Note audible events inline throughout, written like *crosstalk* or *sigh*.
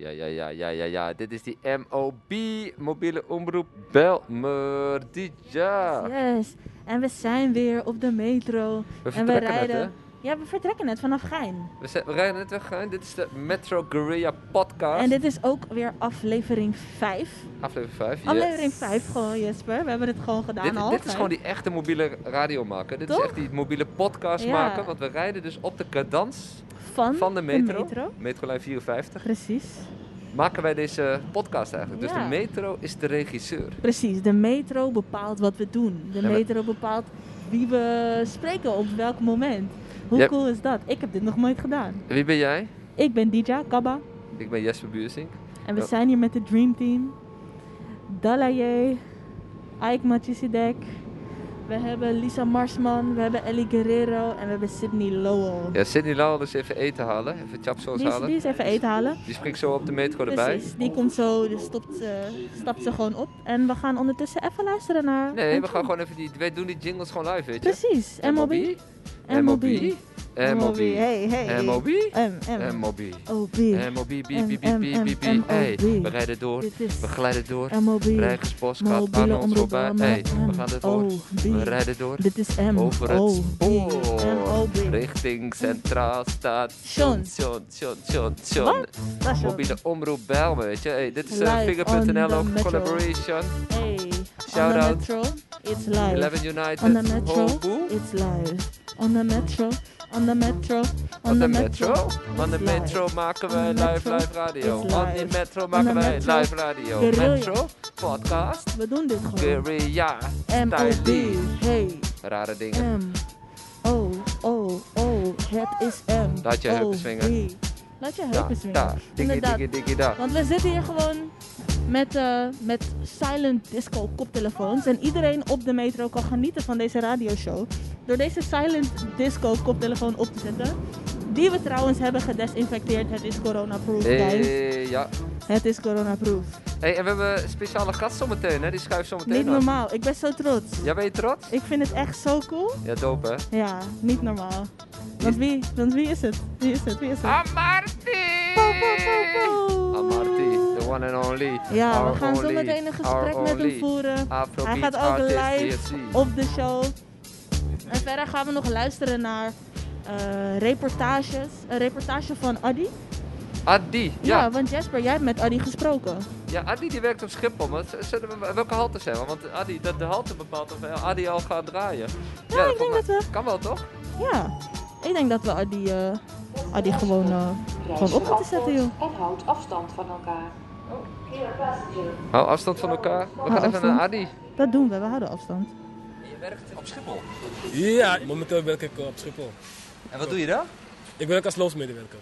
Ja, ja, ja, ja, ja, ja. Dit is die MOB, mobiele omroep Belmer. Dija. Yes. En we zijn weer op de metro. We en we net, rijden. ja, we vertrekken net vanaf Gein. We, zijn- we rijden net weg. hè? Dit is de Metro Guerrilla podcast. En dit is ook weer aflevering 5. Aflevering 5. yes. Aflevering 5 gewoon, Jesper. We hebben het gewoon gedaan Dit, al. dit is gewoon die echte mobiele radio maken. Dit Toch? is echt die mobiele podcast Ja. maken. Want we rijden dus op de cadans van, van de metro. metro. Metrolijn 54. Precies. Maken wij deze podcast eigenlijk. Dus Ja. de metro is de regisseur. Precies. De metro bepaalt wat we doen. De Ja, metro bepaalt wie we spreken op welk moment. Hoe Jij- cool is dat? Ik heb dit nog nooit gedaan. En wie ben jij? Ik ben Dija Kabba. Ik ben Jesper Buursink. En we Ja. zijn hier met het Dream Team. Dalaye, Ike Machisidek. We hebben Lisa Marsman, we hebben Ellie Guerrero en we hebben Sydney Lowell. Ja, Sidney Lowell dus even eten halen. Even is, halen. die is even eten halen. Die springt zo op de metro erbij. Precies, die komt zo, dus stopt, eh, stapt ze gewoon op. En we gaan ondertussen even luisteren naar... Nee, we gaan gewoon even die... Wij doen die jingles gewoon live, weet je? Precies, MOB. MOB. MOB. Hey, hey. MOB. M, M. MOB. OB. MOB. Biep. Hey, we rijden door. We glijden door. MOB. Rijgersbos gaat aan ons voorbij. Hey, we gaan ervoor. We rijden door. Dit is M. Over het spoor. Richting Centraal Station. Station. Wat? Dat is Mobiele omroep Bijlmer, weet je. Hey, dit is uh, the ook, collaboration. Hey, Shout on the out. metro, it's live. 11 United. On the metro, it's live. On the metro, on the metro, on, the metro. on live. metro maken wij the live, live radio. On de metro maken the wij live radio. Metro, podcast, We doen dit gewoon. guerrilla, M-O-B, styling. hey, Rare dingen. M. O, O, O, het is M. Laat je heupen swingen. Laat je heupen swingen. daar, daar. Want we zitten hier gewoon met, eh, met silent disco koptelefoons. En iedereen op de metro kan genieten van deze radioshow. Door deze silent disco koptelefoon op te zetten. Die we trouwens hebben gedesinfecteerd. Het is corona-proof, guys. Hey, ja. Het is corona-proof. Hey, en we hebben een speciale gast zometeen, hè? Die schuift zometeen Niet normaal. Ik ben zo trots. Ja, ben je trots? Ik vind het echt zo cool. Ja, dope, hè? Ja, niet normaal. Want wie, want wie is het? Wie is het? Wie is het? Po, po, po. One and only. Ja, Our we gaan zo meteen een gesprek met hem voeren. Hij gaat ook live DSC. op de show. En verder gaan we nog luisteren naar eh, reportages. Een reportage van Adi. Adi, Ja. ja. want Jasper, jij hebt met Adi gesproken. Ja, Adi die werkt op Schiphol. Maar we, welke halte zijn we? Want Adi, dat de halte bepaalt of eh, Adi al gaat draaien. Ja, ik denk dat mij- Kan wel, toch? Ja, ik denk dat we Adi, eh, Adi gewoon, eh, gewoon op moeten zetten, joh. En houd afstand van elkaar. Hou afstand van elkaar. We gaan even naar. Adi. Dat doen we, we houden afstand. Je werkt op Schiphol. Ja, momenteel werk ik op Schiphol. En wat doe je daar? Ik werk als loopsmedewerker.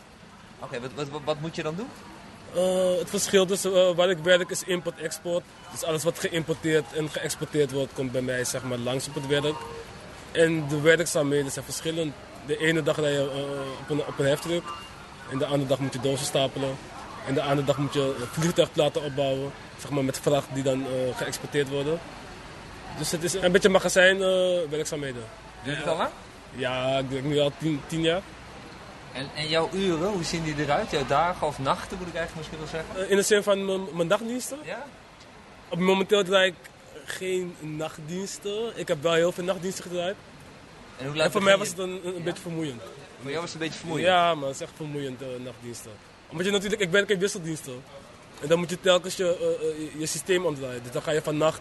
Oké, wat, wat, wat, wat moet je dan doen? Eh, het verschil tussen eh, waar ik werk is import-export. Dus alles wat geïmporteerd en geëxporteerd wordt, komt bij mij zeg maar, langs op het werk. En de werkzaamheden zijn verschillend. De ene dag rij je eh, op, een, op een heftruck. En de andere dag moet je dozen stapelen. En de andere dag moet je eh, vliegtuigplaten opbouwen. Zeg maar met vracht die dan eh, geëxporteerd worden. Dus het is een beetje magazijnwerkzaamheden. Doe je het al lang? ja, ik werk nu al tien, tien jaar. En, en jouw uren, hoe zien die eruit? Jouw dagen of nachten moet ik eigenlijk misschien wel zeggen? Eh, in de zin van mijn- dagdiensten. Ja? Op momenteel draai ik geen nachtdiensten. Ik heb wel heel veel nachtdiensten gedraaid. En hoe En voor mij was het een, een, beetje vermoeiend. Voor jou was het een beetje vermoeiend. Ja, maar het is echt vermoeiend, eh, nachtdiensten. Omdat je natuurlijk, ik werk in wisseldiensten. En dan moet je telkens je, eh, eh, je, systeem omdraaien. Dus dan ga je van nacht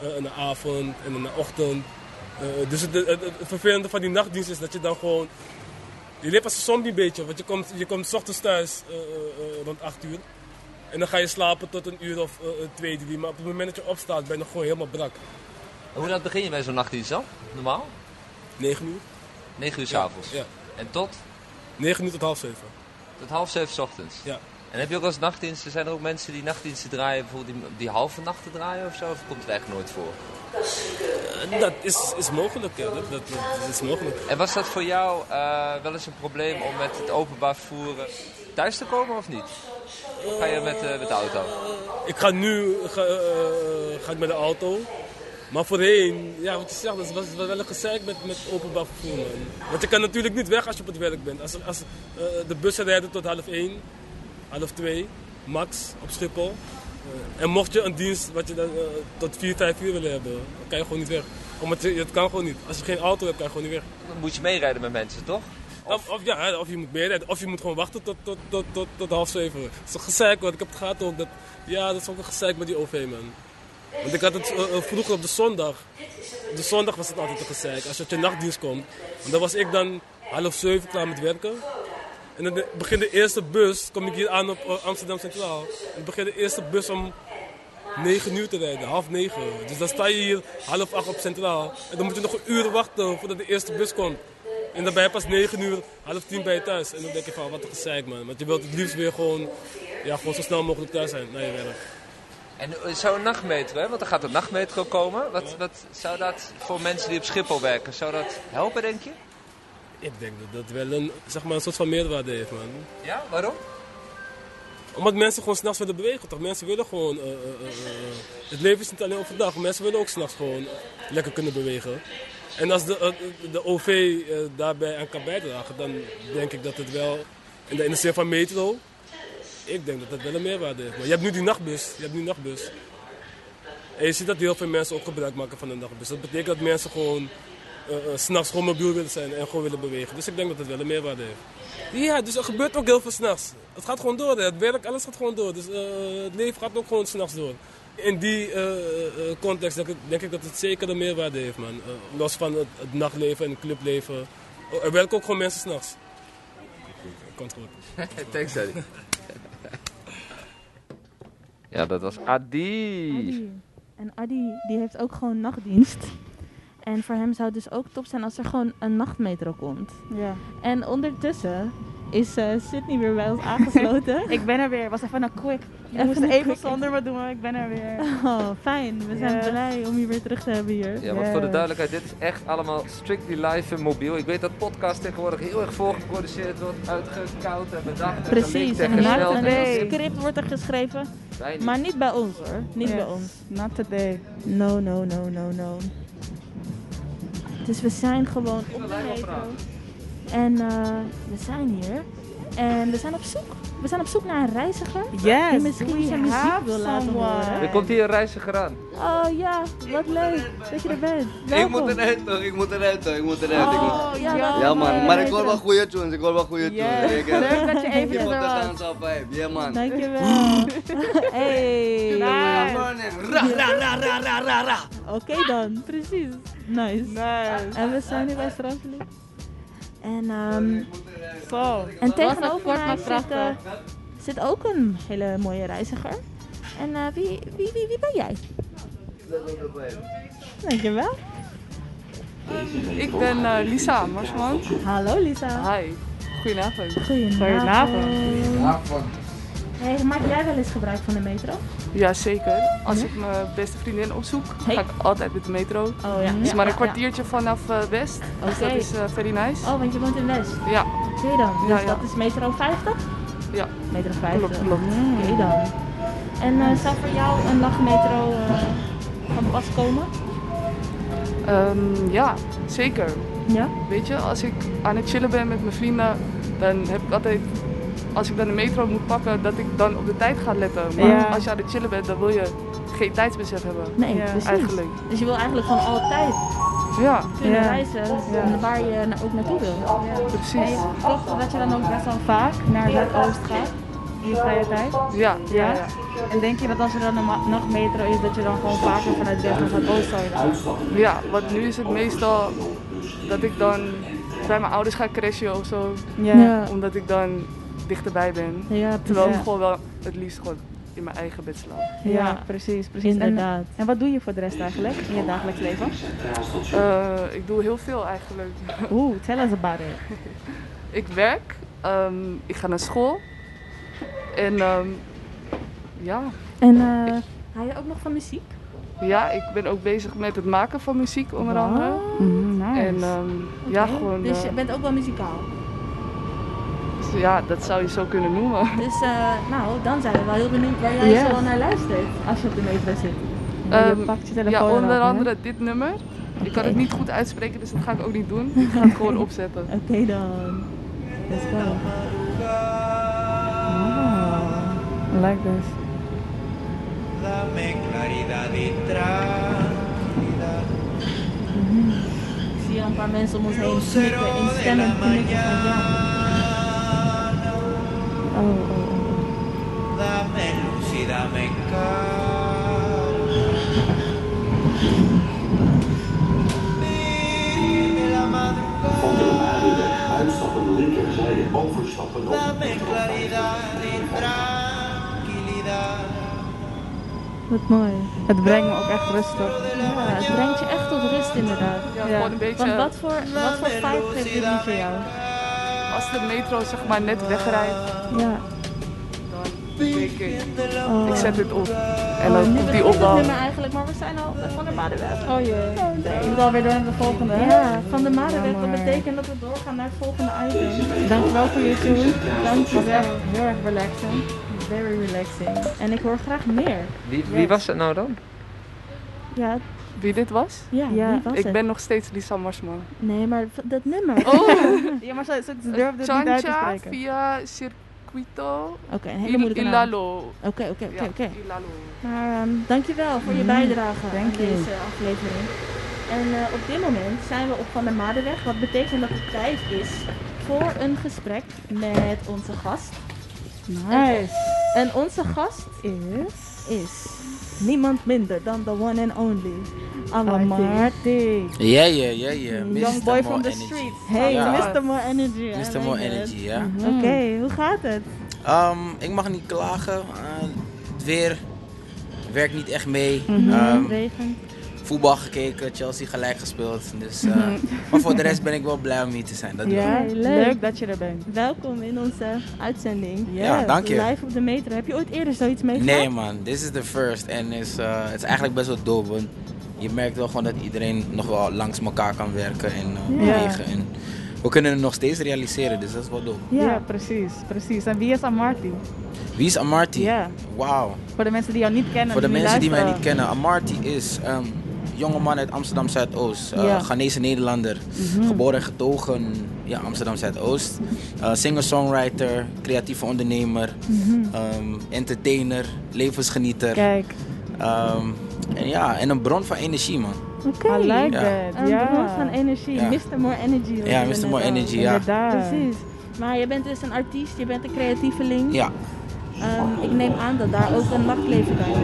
eh, naar avond en naar ochtend. Dus het, het, het vervelende van die nachtdienst is dat je dan gewoon... Je leeft als een zombie een beetje, want je komt, je komt 's ochtends thuis rond 8 uur. En dan ga je slapen tot een uur of twee, drie. Maar op het moment dat je opstaat ben je nog gewoon helemaal brak. En hoe laat begin je bij zo'n nachtdienst dan? Normaal? 9 uur? 9 uur s'avonds. Ja. En tot? 9 uur tot half 7. Tot half zeven 's ochtends. Ja. En heb je ook als nachtdiensten, zijn er ook mensen die nachtdiensten draaien, bijvoorbeeld die, die halve nachten draaien of zo? Of komt het eigenlijk nooit voor? Eh, Dat is, is mogelijk, ja. Dat, dat, dat is mogelijk. En was dat voor jou eh, wel eens een probleem om met het openbaar vervoer thuis te komen of niet? Of ga je met, eh, met de auto? Ik ga nu ga, ga ik met de auto. Maar voorheen, ja, wat je zegt, dat was, was wel een gezeik met, met openbaar vervoer. Man. Want je kan natuurlijk niet weg als je op het werk bent. Als, als eh, de bussen rijden tot half één, half twee. max op Schiphol. Eh, en mocht je een dienst wat je dan, eh, tot 4, 5 uur willen hebben, dan kan je gewoon niet weg. Omdat je, het kan gewoon niet. Als je geen auto hebt, kan je gewoon niet weg. Dan moet je meerijden met mensen, toch? Of, of, ja, of je moet meerijden, of je moet gewoon wachten tot, tot, tot, tot, tot half zeven. Dat is een gezeik, want ik heb het gehad ook. Dat, ja, dat is ook een gezeik met die OV, man. Want ik had het eh, eh, vroeger op de zondag. De zondag was het altijd een gezeik. Als je op je nachtdienst komt. Want dan was ik dan half zeven klaar met werken. En dan begint de eerste bus, kom ik hier aan op eh, Amsterdam Centraal. En dan begint de eerste bus om 9 uur te rijden, half 9. Dus dan sta je hier half 8 op Centraal. En dan moet je nog een uur wachten voordat de eerste bus komt. En dan ben je pas 9 uur, half 10 bij je thuis. En dan denk je van, wat een gezeik man. Want je wilt het liefst weer gewoon, ja, gewoon zo snel mogelijk thuis zijn naar je werk. En eh, zou een nachtmetro, hè? want er gaat een nachtmetro komen. Wat, wat zou dat voor mensen die op Schiphol werken, zou dat helpen, denk je? Ik denk dat dat wel een, zeg maar, een soort van meerwaarde heeft man. Ja, waarom? Omdat mensen gewoon s'nachts willen bewegen, toch? Mensen willen gewoon... eh, eh, het leven is niet alleen overdag. Mensen willen ook s'nachts gewoon lekker kunnen bewegen. En als de, de OV daarbij aan kan bijdragen, dan denk ik dat het wel... In de, in de zin van metro, ik denk dat het wel een meerwaarde heeft. Maar je hebt nu die nachtbus. Je hebt nu nachtbus. En je ziet dat heel veel mensen ook gebruik maken van de nachtbus. Dat betekent dat mensen gewoon eh eh, s'nachts gewoon mobiel willen zijn en gewoon willen bewegen. Dus ik denk dat het wel een meerwaarde heeft. Ja, dus er gebeurt ook heel veel s'nachts. Het gaat gewoon door, hè. het werk, alles gaat gewoon door. Dus eh, het leven gaat ook gewoon s'nachts door. In die context denk ik, denk ik dat het zeker een meerwaarde heeft, man. Los van het, het nachtleven en het clubleven. Oh, er werken ook gewoon mensen s'nachts. Komt goed. *laughs* Thanks, Eddie. Ja, dat was Adi. Adi. En Adi, die heeft ook gewoon nachtdienst. En voor hem zou het dus ook top zijn als er gewoon een nachtmetro komt. Ja. En ondertussen is eh Sydney weer bij ons aangesloten. *laughs* Ik ben er weer. Was even een quick. Je Even moest een even quick. zonder me doen, maar ik ben er weer. Oh, fijn. We zijn Yes. blij om je weer terug te hebben hier. Ja, want voor de duidelijkheid, dit is echt allemaal strictly live en mobiel. Ik weet dat podcast tegenwoordig heel erg voorgeproduceerd wordt, uitgekoud en bedacht. Precies. En en een script wordt er geschreven. Maar niet bij ons hoor. Niet bij ons. Not today. No, no, no, no, no. Dus we zijn gewoon op de metro. En eh, we zijn hier. En we zijn op zoek. We zijn op zoek naar een reiziger. Yes. Die misschien zijn muziek wil laten horen. Er komt hier een reiziger aan. Oh ja, wat leuk dat je er bent. Ik moet eruit toch, ik moet eruit toch, ik moet eruit. ik moet- Oh ja, Ja, Ja man, maar ik hoor wel goede tunes, ik hoor wel goede tunes. Yes. Ik heb- Leuk dat je *laughs* moet er was. dansen op vibe, ja man. Dankjewel. *laughs* *laughs* hey. Nice. Ra, ra, ra, ra, ra, ra. Oké dan, precies. Nice. Nice. En we zijn nu bij Strandvliet. En, ehm, Zo. en tegenover mij zit, eh, zit ook een hele mooie reiziger. En eh, wie, wie, wie, wie ben jij? Dankjewel. Ik ben eh, Lisa Marsman. Hallo Lisa. Hi. Goedenavond. Goedenavond. Goedenavond. Hey, maak jij wel eens gebruik van de metro? Ja, zeker. Als ik mijn beste vriendin opzoek, Hey. ga ik altijd met de metro. Oh ja. Het is ja, maar een ja, kwartiertje vanaf eh, West. Dus dat is eh, very nice. Oh, want je woont in West. Ja, Oké dan. Dus Ja, dat is metro 50? ja. Metro 50. Klopt, klopt. Oké dan. En eh, zou voor jou een nachtmetro eh van pas komen? Ehm, ja, zeker. Ja. Weet je, als ik aan het chillen ben met mijn vrienden, dan heb ik altijd, als ik dan de metro moet pakken, dat ik dan op de tijd ga letten. Maar Ja. als je aan het chillen bent, dan wil je geen tijdsbesef hebben. Nee, Ja, precies. Eigenlijk. Dus je wil eigenlijk gewoon altijd Ja, kunnen Ja. reizen Ja. waar je ook naartoe wil. precies. En klopt dat je dan ook best wel vaak naar Zuidoost gaat in je vrije tijd? Ja, ja. En denk je dat als er dan een ma- nachtmetro is, dat je dan gewoon vaker vanuit West naar Zuidoost zou? Ja, want nu is het meestal dat ik dan bij mijn ouders ga crashen of zo. Ja. Omdat ik dan dichterbij ben. ja Terwijl ik gewoon wel het liefst gewoon in mijn eigen bed slaap. Ja, precies, precies. En, Inderdaad. en wat doe je voor de rest eigenlijk in je dagelijks leven? Eh, ik doe heel veel eigenlijk. Oeh, tell us about it. *laughs* ik werk, ehm, ik ga naar school. En ehm, ja. En eh hou je ook nog van muziek? ja, ik ben ook bezig met het maken van muziek onder andere. Mm, nice. En ehm, ja, gewoon. Dus je eh, bent ook wel muzikaal. Ja, dat zou je zo kunnen noemen. Dus eh, nou, dan zijn we wel heel benieuwd waar jij Yes. zo naar luistert als je op de metro zit. Maar je Ehm, pakt je Ja, telefoon onder erop, hè? andere dit nummer. Ik kan het niet goed uitspreken, dus dat ga ik ook niet doen. *laughs* Ik ga het gewoon opzetten. Oké dan. Let's go. Oh, I like this. Dame claridad y tranquilidad. Ik zie een paar mensen om ons heen knikken, instemmend knikken van ja. Oh, oh, oh. Dame luz y dame calma. Dime la madrugada. Van de uitstappen linkerzijde overstappen op de Dame claridad y tranquilidad. Wat mooi. Het brengt me ook echt rustig. Ja, het brengt je echt tot rust inderdaad. Ja, gewoon een beetje... Want wat voor, wat voor vibe geeft dit liedje jou? Als de metro zeg maar net wegrijdt, Ja. dan denk ik, Oh. ik zet dit op. En Oh, dan komt die het opbouw. nummer eigenlijk, maar we zijn al van de Madenweg. Oh jee. Ik moet alweer door naar de volgende. hè? Ja, van de Madenweg. Dat betekent dat we doorgaan naar het volgende item. Dankjewel voor je tune. Dank je was echt wel. heel erg relaxing. Very relaxing. En ik hoor graag meer. Wie, wie was het nou dan? Ja, Wie dit was? ja, Ja, wie was Ik het? ben nog steeds Lisa Marsman. Nee, maar dat nummer. Oh, *laughs* Ja, maar ze, ze durfde het niet uit te Chancha spreken. via Circuito Oké, een hele Il- moeilijke naam. Ilalo. Oké, oké, oké, Ja, oké. Ilalo. Maar ehm, dankjewel voor je bijdrage thank aan you. deze aflevering. En eh, op dit moment zijn we op Van der Madenweg. Wat betekent dat het tijd is voor een gesprek met onze gast. Nice. En onze gast Is... is niemand minder dan the one and only. Amarty. Ja, ja, ja, ja. Young boy from the streets. Hey, Ja. Mr. More Energy. Mr. like More it. Energy, ja. Oké, hoe gaat het? Ehm, ik mag niet klagen. Eh, het weer werkt niet echt mee. Mhm. Ehm, Regen. Voetbal gekeken, Chelsea gelijk gespeeld. Dus, eh, *laughs* Maar voor de rest ben ik wel blij om hier te zijn. Dat. Ja, leuk. leuk. dat je er bent. Welkom in onze uitzending. Ja, dank je. Live op de metro. Heb je ooit eerder zoiets meegemaakt? Nee man, this is the first. En is, eh, het is eigenlijk best wel dope. Want je merkt wel gewoon dat iedereen nog wel langs elkaar kan werken en eh, Ja. bewegen. En we kunnen het nog steeds realiseren, dus dat is wel dope. Ja, precies, precies. En wie is Amarty? Wie is Amarty? Ja, Wauw. voor de mensen die jou niet kennen. Voor de mensen die mij niet kennen, Amarty is een jonge man uit Amsterdam Zuidoost. eh Ja. Ghanese Nederlander. Mhm. Geboren en getogen ja, Amsterdam Zuidoost. Eh Singer-songwriter, creatieve ondernemer, ehm, entertainer, levensgenieter. Mhm. Kijk, Ehm, en ja, en een bron van energie, man. Oké. I like Ja. that. Een ja. bron van energie. Ja. Mr. More Energy. Ja, Mr. More. Energy, ja. Inderdaad. Precies. Maar je bent dus een artiest, je bent een creatieveling. Ja, Ehm, ik neem aan dat daar ook een nachtleven bij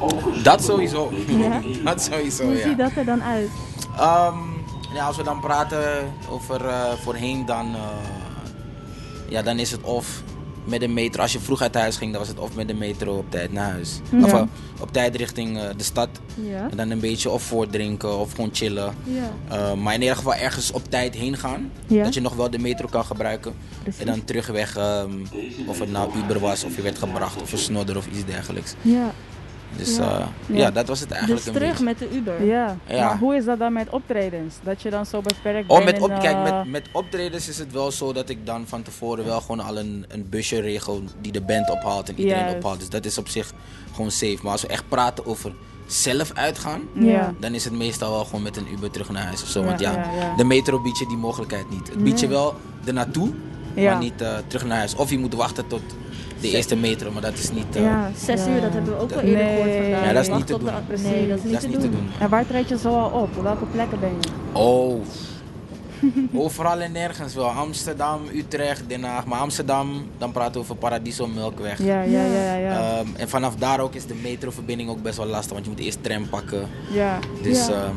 hoort. dat sowieso. Ja? *laughs* dat sowieso, Hoe ja. ziet dat er dan uit? Ehm, ja, als we dan praten over eh, voorheen, dan, eh, ja, dan is het of met de metro. Als je vroeg uit huis ging, dan was het of met de metro op tijd naar huis. Ja. Of eh, op tijd richting eh, de stad. Ja. En dan een beetje of voordrinken of gewoon chillen. Ja. Eh, maar in ieder geval ergens op tijd heen gaan. Dat je nog wel de metro kan gebruiken. Precies. En dan terugweg, ehm, of het nou Uber was, of je werd gebracht, of een snodder of iets dergelijks. Ja. Dus Ja. ja, ja dat was het eigenlijk Dus terug met de Uber. Ja. Ja. maar hoe is dat dan met optredens? Dat je dan zo beperkt Oh, bent met, in, op, kijk, eh, met, met optredens is het wel zo dat ik dan van tevoren wel gewoon al een, een busje regel die de band ophaalt en iedereen ophaalt. Dus dat is op zich gewoon safe. Maar als we echt praten over zelf uitgaan, Ja. dan is het meestal wel gewoon met een Uber terug naar huis of zo. Ja, Want ja, ja, ja. de metro biedt je die mogelijkheid niet. Het biedt je wel er naartoe, Ja. maar niet eh, terug naar huis. Of je moet wachten tot de eerste metro, maar dat is niet, eh, Ja, zes Ja. uur, dat hebben we ook al eerder Nee. gehoord vandaag. Ja, dat is niet te de- doen. Nee, dat is niet, dat is niet te doen. En waar treed je zo al op? Op welke plekken ben je? Oh. Overal en nergens wel. Amsterdam, Utrecht, Den Haag. Maar Amsterdam, dan praten we over Paradiso Melkweg. Ja, ja, ja, ja. ja. Ehm, en vanaf daar ook is de metroverbinding ook best wel lastig, want je moet eerst tram pakken. ja. Dus Ja. ehm,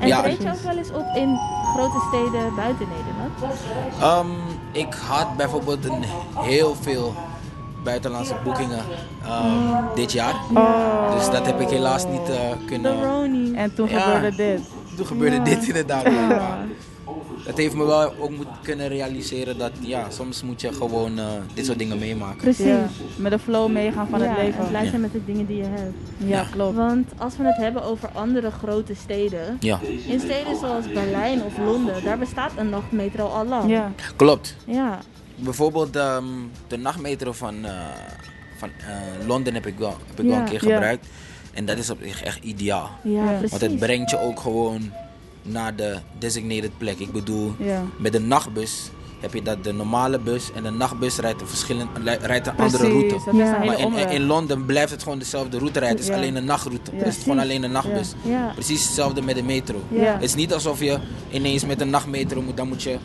En ja, treed je ook wel eens op in grote steden buiten Nederland? ehm, ik had bijvoorbeeld een heel veel buitenlandse boekingen ehm, dit jaar. Oh. Dus dat heb ik helaas niet eh, kunnen. En toen Ja. gebeurde dit. Toen gebeurde Ja. dit inderdaad. Maar Dat heeft me wel ook moeten kunnen realiseren dat ja, soms moet je gewoon eh, dit soort dingen meemaken. Precies. Ja. Met de flow meegaan van Ja, het leven. En blij Ja. zijn met de dingen die je hebt. Ja, Ja. klopt. Want als we het hebben over andere grote steden. Ja, In steden zoals Berlijn of Londen, daar bestaat een nachtmetro al lang. Ja. klopt. Ja. Bijvoorbeeld ehm, de nachtmetro van, eh, van eh, Londen heb ik wel, heb ik wel een keer Ja. gebruikt. En dat is op zich echt ideaal. Ja, Ja. precies. Want het brengt je ook gewoon naar de designated plek. Ik bedoel, Ja. met een nachtbus heb je dat de normale bus en de nachtbus rijdt een, verschillend, rijdt een andere Precies, route. dat is Ja. een Maar in, Londen blijft het gewoon dezelfde route rijden. Het is Ja. alleen een nachtroute. Ja. Het is gewoon alleen een nachtbus. Ja. Precies hetzelfde met de metro. Ja. Het is niet alsof je ineens met een nachtmetro moet. Dan moet je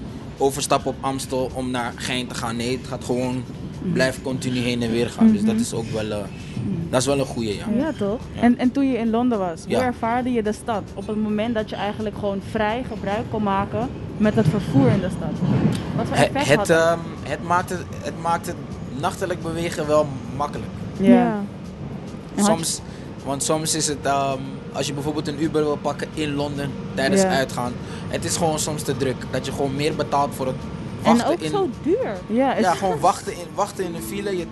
overstappen op Amstel om naar Gein te gaan. Nee, het gaat gewoon blijft continu heen en weer gaan. Dus dat is ook wel, eh, dat is wel een goede, ja. Ja, toch? En, en toen je in Londen was, hoe Ja. ervaarde je de stad? Op het moment dat je eigenlijk gewoon vrij gebruik kon maken met het vervoer in de stad. Wat voor Het, effect het, had dat? ehm, het, maakt het, het maakt het nachtelijk bewegen wel makkelijk. ja. Soms, want soms is het, ehm, als je bijvoorbeeld een Uber wil pakken in Londen tijdens uitgaan, het is gewoon soms te druk. Dat je gewoon meer betaalt voor het En wachten ook in... zo duur. Ja, is- Ja, gewoon wachten in, wachten in een file. Je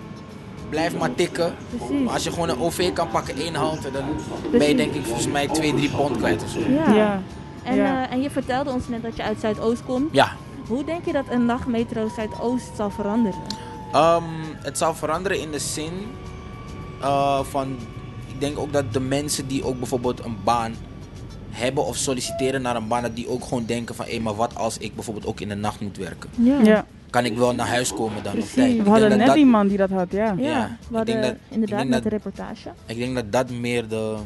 blijft maar tikken. Precies. Maar als je gewoon een OV kan pakken, één halte, dan ben je denk ik volgens mij 2, 3 pond kwijt of zo. Ja. ja. En, Ja. eh, en je vertelde ons net dat je uit Zuidoost komt. Ja, Hoe denk je dat een nachtmetro Zuidoost zal veranderen? Ehm, het zal veranderen in de zin eh, van. Ik denk ook dat de mensen die ook bijvoorbeeld een baan hebben of solliciteren naar een baan, dat die ook gewoon denken van hé, maar wat als ik bijvoorbeeld ook in de nacht moet werken? Ja. ja. Kan ik wel naar huis komen dan Precies. tijd? We hadden net dat- iemand die dat had, ja. Ja, Ja, we hadden ik denk dat- inderdaad ik denk met de reportage. Ik denk dat dat meer de.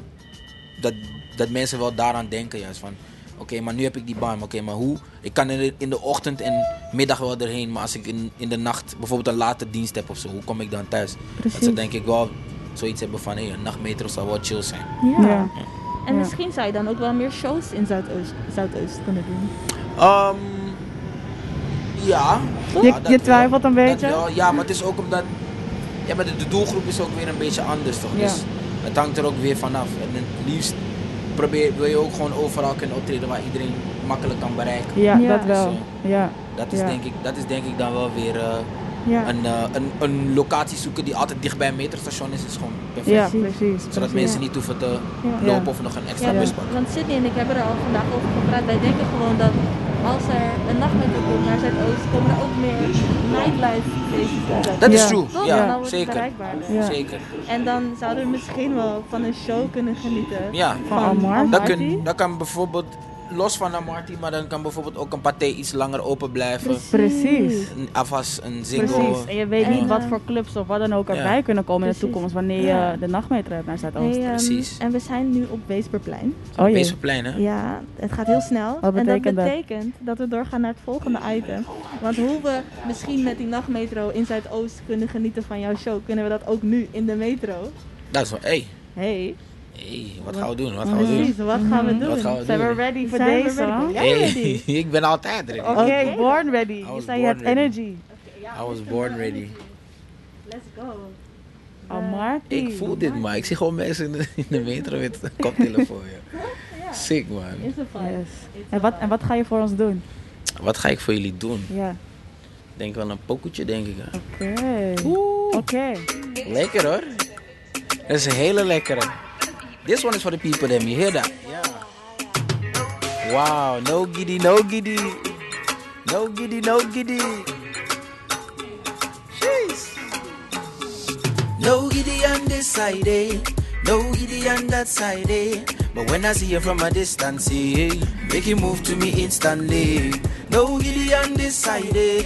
Dat, dat mensen wel daaraan denken juist van. Oké, maar nu heb ik die baan. maar Oké, maar hoe? Ik kan in de, in de ochtend en middag wel erheen. Maar als ik in, in de nacht bijvoorbeeld een late dienst heb of zo, hoe kom ik dan thuis? Dat ze Precies. denk ik wel zoiets hebben van hé, een nachtmetro zou wel chill zijn. Ja. Ja. En Ja. misschien zou je dan ook wel meer shows in Zuidoost, Zuidoost kunnen doen. Ehm, ja. Je- Ja, je twijfelt wel. een beetje? wel. Ja, maar het is ook omdat. Ja, maar de, de doelgroep is ook weer een beetje anders toch? Ja. Dus het hangt er ook weer vanaf. En het liefst probeer, wil je ook gewoon overal kunnen optreden waar iedereen makkelijk kan bereiken. Ja, Ja. dat wel. Ja. Dat is, Ja. denk, ik, dat is denk ik dan wel weer eh, Ja. een, eh, een, een locatie zoeken die altijd dicht bij een metrostation is, is gewoon perfect. Ja, Precies. Zodat precies. mensen niet hoeven te Ja. lopen of nog een extra Ja, bus want, pakken. want Sydney en ik hebben er al vandaag over gepraat. Wij denken gewoon dat als er een nachtmetro komt naar Zuidoost, komen er ook meer nightlife Zuidoost. Dat is true, Toch? ja, Dan zeker. Zeker. En dan zouden we misschien wel van een show kunnen genieten. Ja, Van Amar. Dat, kun, dat kan bijvoorbeeld los van Amarty, maar dan kan bijvoorbeeld ook een paté iets langer open blijven. Precies. Een afwas, een zingo. Precies. En je weet En, niet wat voor clubs of wat dan ook Ja. erbij kunnen komen in de toekomst wanneer je de nachtmetro hebt naar Zuidoost. Hey, ehm, Precies. en we zijn nu op Weesperplein. oh jee. Weesperplein, hè? Ja, het gaat heel snel. Wat en dat betekent dat? betekent dat we doorgaan naar het volgende item. Want hoe we misschien met die nachtmetro in Zuidoost kunnen genieten van jouw show, kunnen we dat ook nu in de metro. Dat is wel, hé, hey, Hey, hey, wat gaan we doen? Wat gaan we doen? precies, wat gaan we doen? Wat gaan we Zijn we ready voor deze? Hey, *laughs* ik ben altijd ready. Oké, Oké. born ready. Je zei je hebt energy. I was born ready. Let's go. Amarty. Ik voel dit, maar ik zie gewoon mensen in de, in de metro met een koptelefoon. Ja. Sick, man. Is. Yes. It's En a wat, en wat ga je voor ons doen? Wat ga ik voor jullie doen? Ja. Ik denk wel een pokoetje, denk ik. hè. Oké. Oké. Lekker hoor. Dat is een hele lekkere. This one is for the people them. You hear that? Yeah. Wow, no giddy, no giddy. No giddy, no giddy. Jeez. No giddy on this side, eh? No giddy on that side, eh? But when I see you from a distance, eh? Make you move to me instantly. No giddy on this side, eh?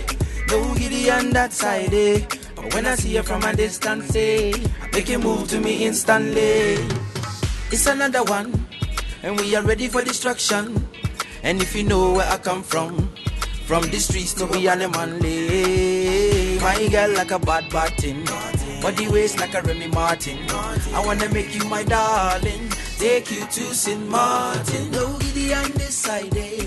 No giddy on that side, eh? But when I see you from a distance, eh? Make you move to me instantly. It's another one, and we are ready for destruction. And if you know where I come from, from the streets to be manly. My girl like a bad thing, body waist like a Remy Martin. I wanna make you my darling, take you to St. Martin. No giddy on this side, eh?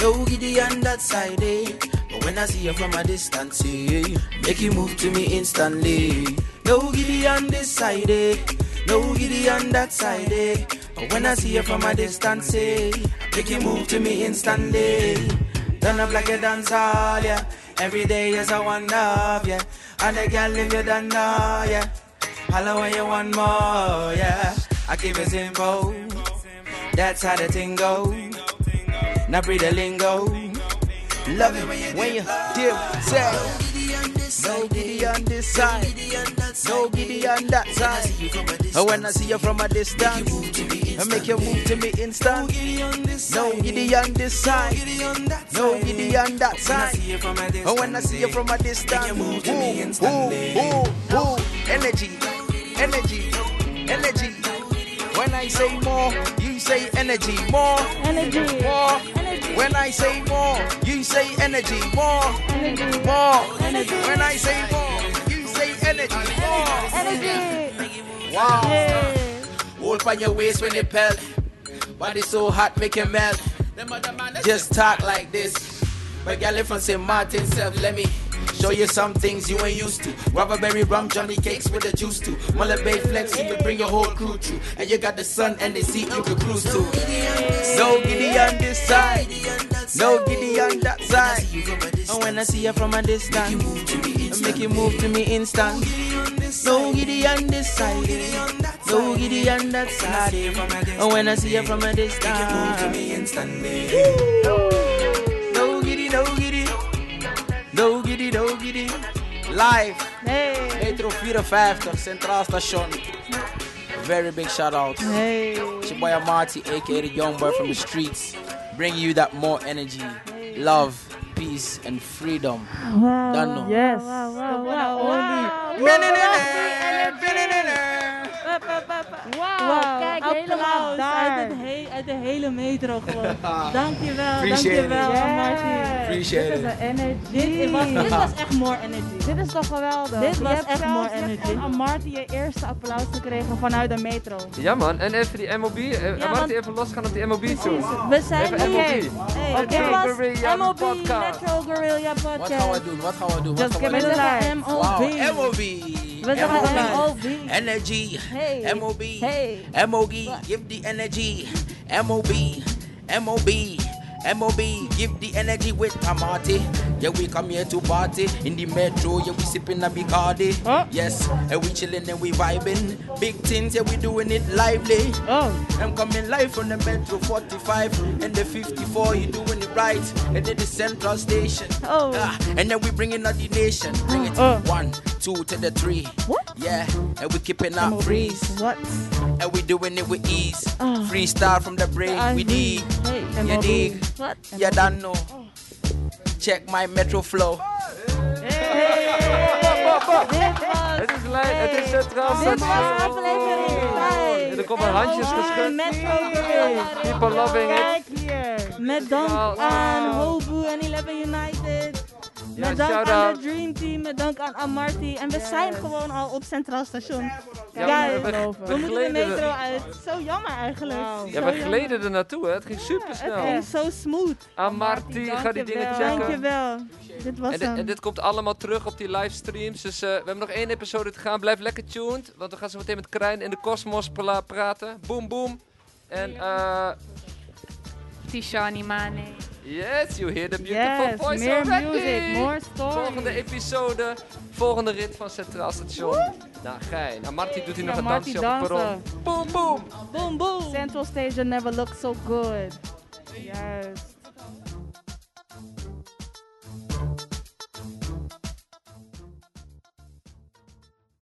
No giddy on that side, eh? But when I see you from a distance, eh? Make you move to me instantly. No giddy on this side, eh? No giddy on that side, eh? But when I see you from a distance, eh? Make you move to me instantly. Turn up like a dance hall, yeah. Every day is a one of, yeah. And the girl if you don't know, yeah. Hello when you want more, yeah. I keep it simple. That's how the thing go. Now breathe the lingo. Love it when you dip, say. No giddy on this side, no giddy on that side. Oh, when I see you from a distance, I make you move to me instant. No giddy on this side, no giddy on that side. I see you from a distance, ooh, ooh, ooh, ooh, energy, energy, energy. When I say more, you say energy, more, Energy. more. Energy. When I say more, you say energy, more, energy, more. Energy. When I say more, you say energy, Energy. Wow. Yeah. Hold on your waist when you pelt. Body so hot, make you melt. Just talk like this. But gal from St. Martin self, let me show you some things you ain't used to. Rubberberry rum, Johnny cakes with the juice too. Mullet Bay flex, you can bring your whole crew through. And you got the sun and the sea you can cruise to. No giddy on this side, no giddy on that side. And when I see you from a distance, make you move to me instant. No giddy on this side, no giddy on that side. And when I see you from a distance, no giddy, no giddy, no giddy, no giddy. Live, Hey. Metro 54, Centraal Station. Very big shout out. Hey. It's your boy Marty, aka the young boy from the streets, bringing you that more energy, love, peace, and freedom. Wow. Don't know. Yes. Wow, The wow, one wow, and Wauw, kijk, helemaal Applaus daar. uit, he- uit de hele metro gewoon. *laughs* dankjewel, Appreciate dankjewel, it. Martin. Appreciate Dit is energy. Dit was, dit was echt more energy. Dit is toch geweldig? Dit Je was hebt echt more energy. van Amarty je eerste applaus gekregen vanuit de metro. Ja man, en even die MOB. eh, Ja, Marty want- even losgaan op die MOB toe. We zijn Even nu... MOB. Hey, Oké, dit was MOB Podcast. Metro Guerrilla Wat gaan Podcast. we doen? Wat gaan we doen? Just Wat gaan give we me doen? the MOB. Wow, MOB. We zeggen MOB. Energy. Hey. MOB. Hey. MOB. Give the energy. MOB. MOB. MOB. Give the energy with Amati. Yeah, we come here to party in the metro. Yeah, we sipping a Bacardi. Huh? Yes, and we chilling and we vibing. Big things, yeah, we doing it lively. Oh. I'm coming live from the Metro 45 and the 54. You doing it right. And then the Central Station. Oh. Ah, and then we bringing out the nation. Bring it Oh. one, two to the three. What? Yeah, and we keeping our MOB. freeze. What? And we doing it with ease. Oh. Freestyle from the brain. We dig. Hey, You dig? What? You don't know. Check my Metro flow. Dit was... Het is lijn, het is Centraal Dit was Station. aflevering 5. Er komen handjes geschud. Metro Guerrilla. People loving it. Kijk hier. Met dank Shout aan out. Hobu en Eleven United. Ja, Met dank aan de Dream Team, met dank aan Amarty. En we zijn gewoon al op Centraal Station. Ja, Guys, we- we- we, we moeten de metro uit. Zo jammer eigenlijk. Ja, Zo we jammer. gleden er naartoe, hè. Het ging super Het snel. ging zo smooth. Amarty, ga die dingen checken. Dankjewel. Dit was En, hem. en dit komt allemaal terug op die livestreams. Dus eh, we hebben nog één episode te gaan. Blijf lekker tuned. Want we gaan zo meteen met Krijn in de Cosmos praten. Boom, boom. En eh... Tishani Mane. Yes, you hear the beautiful Yes, voice meer already. music, more stories. Volgende episode, volgende rit van Centraal Station. Nou, gein. Nou, Marty doet hier nog een dansje op het perron. dansen. Boom, boom. Boom, boom. Central Station never looked so good. Juist.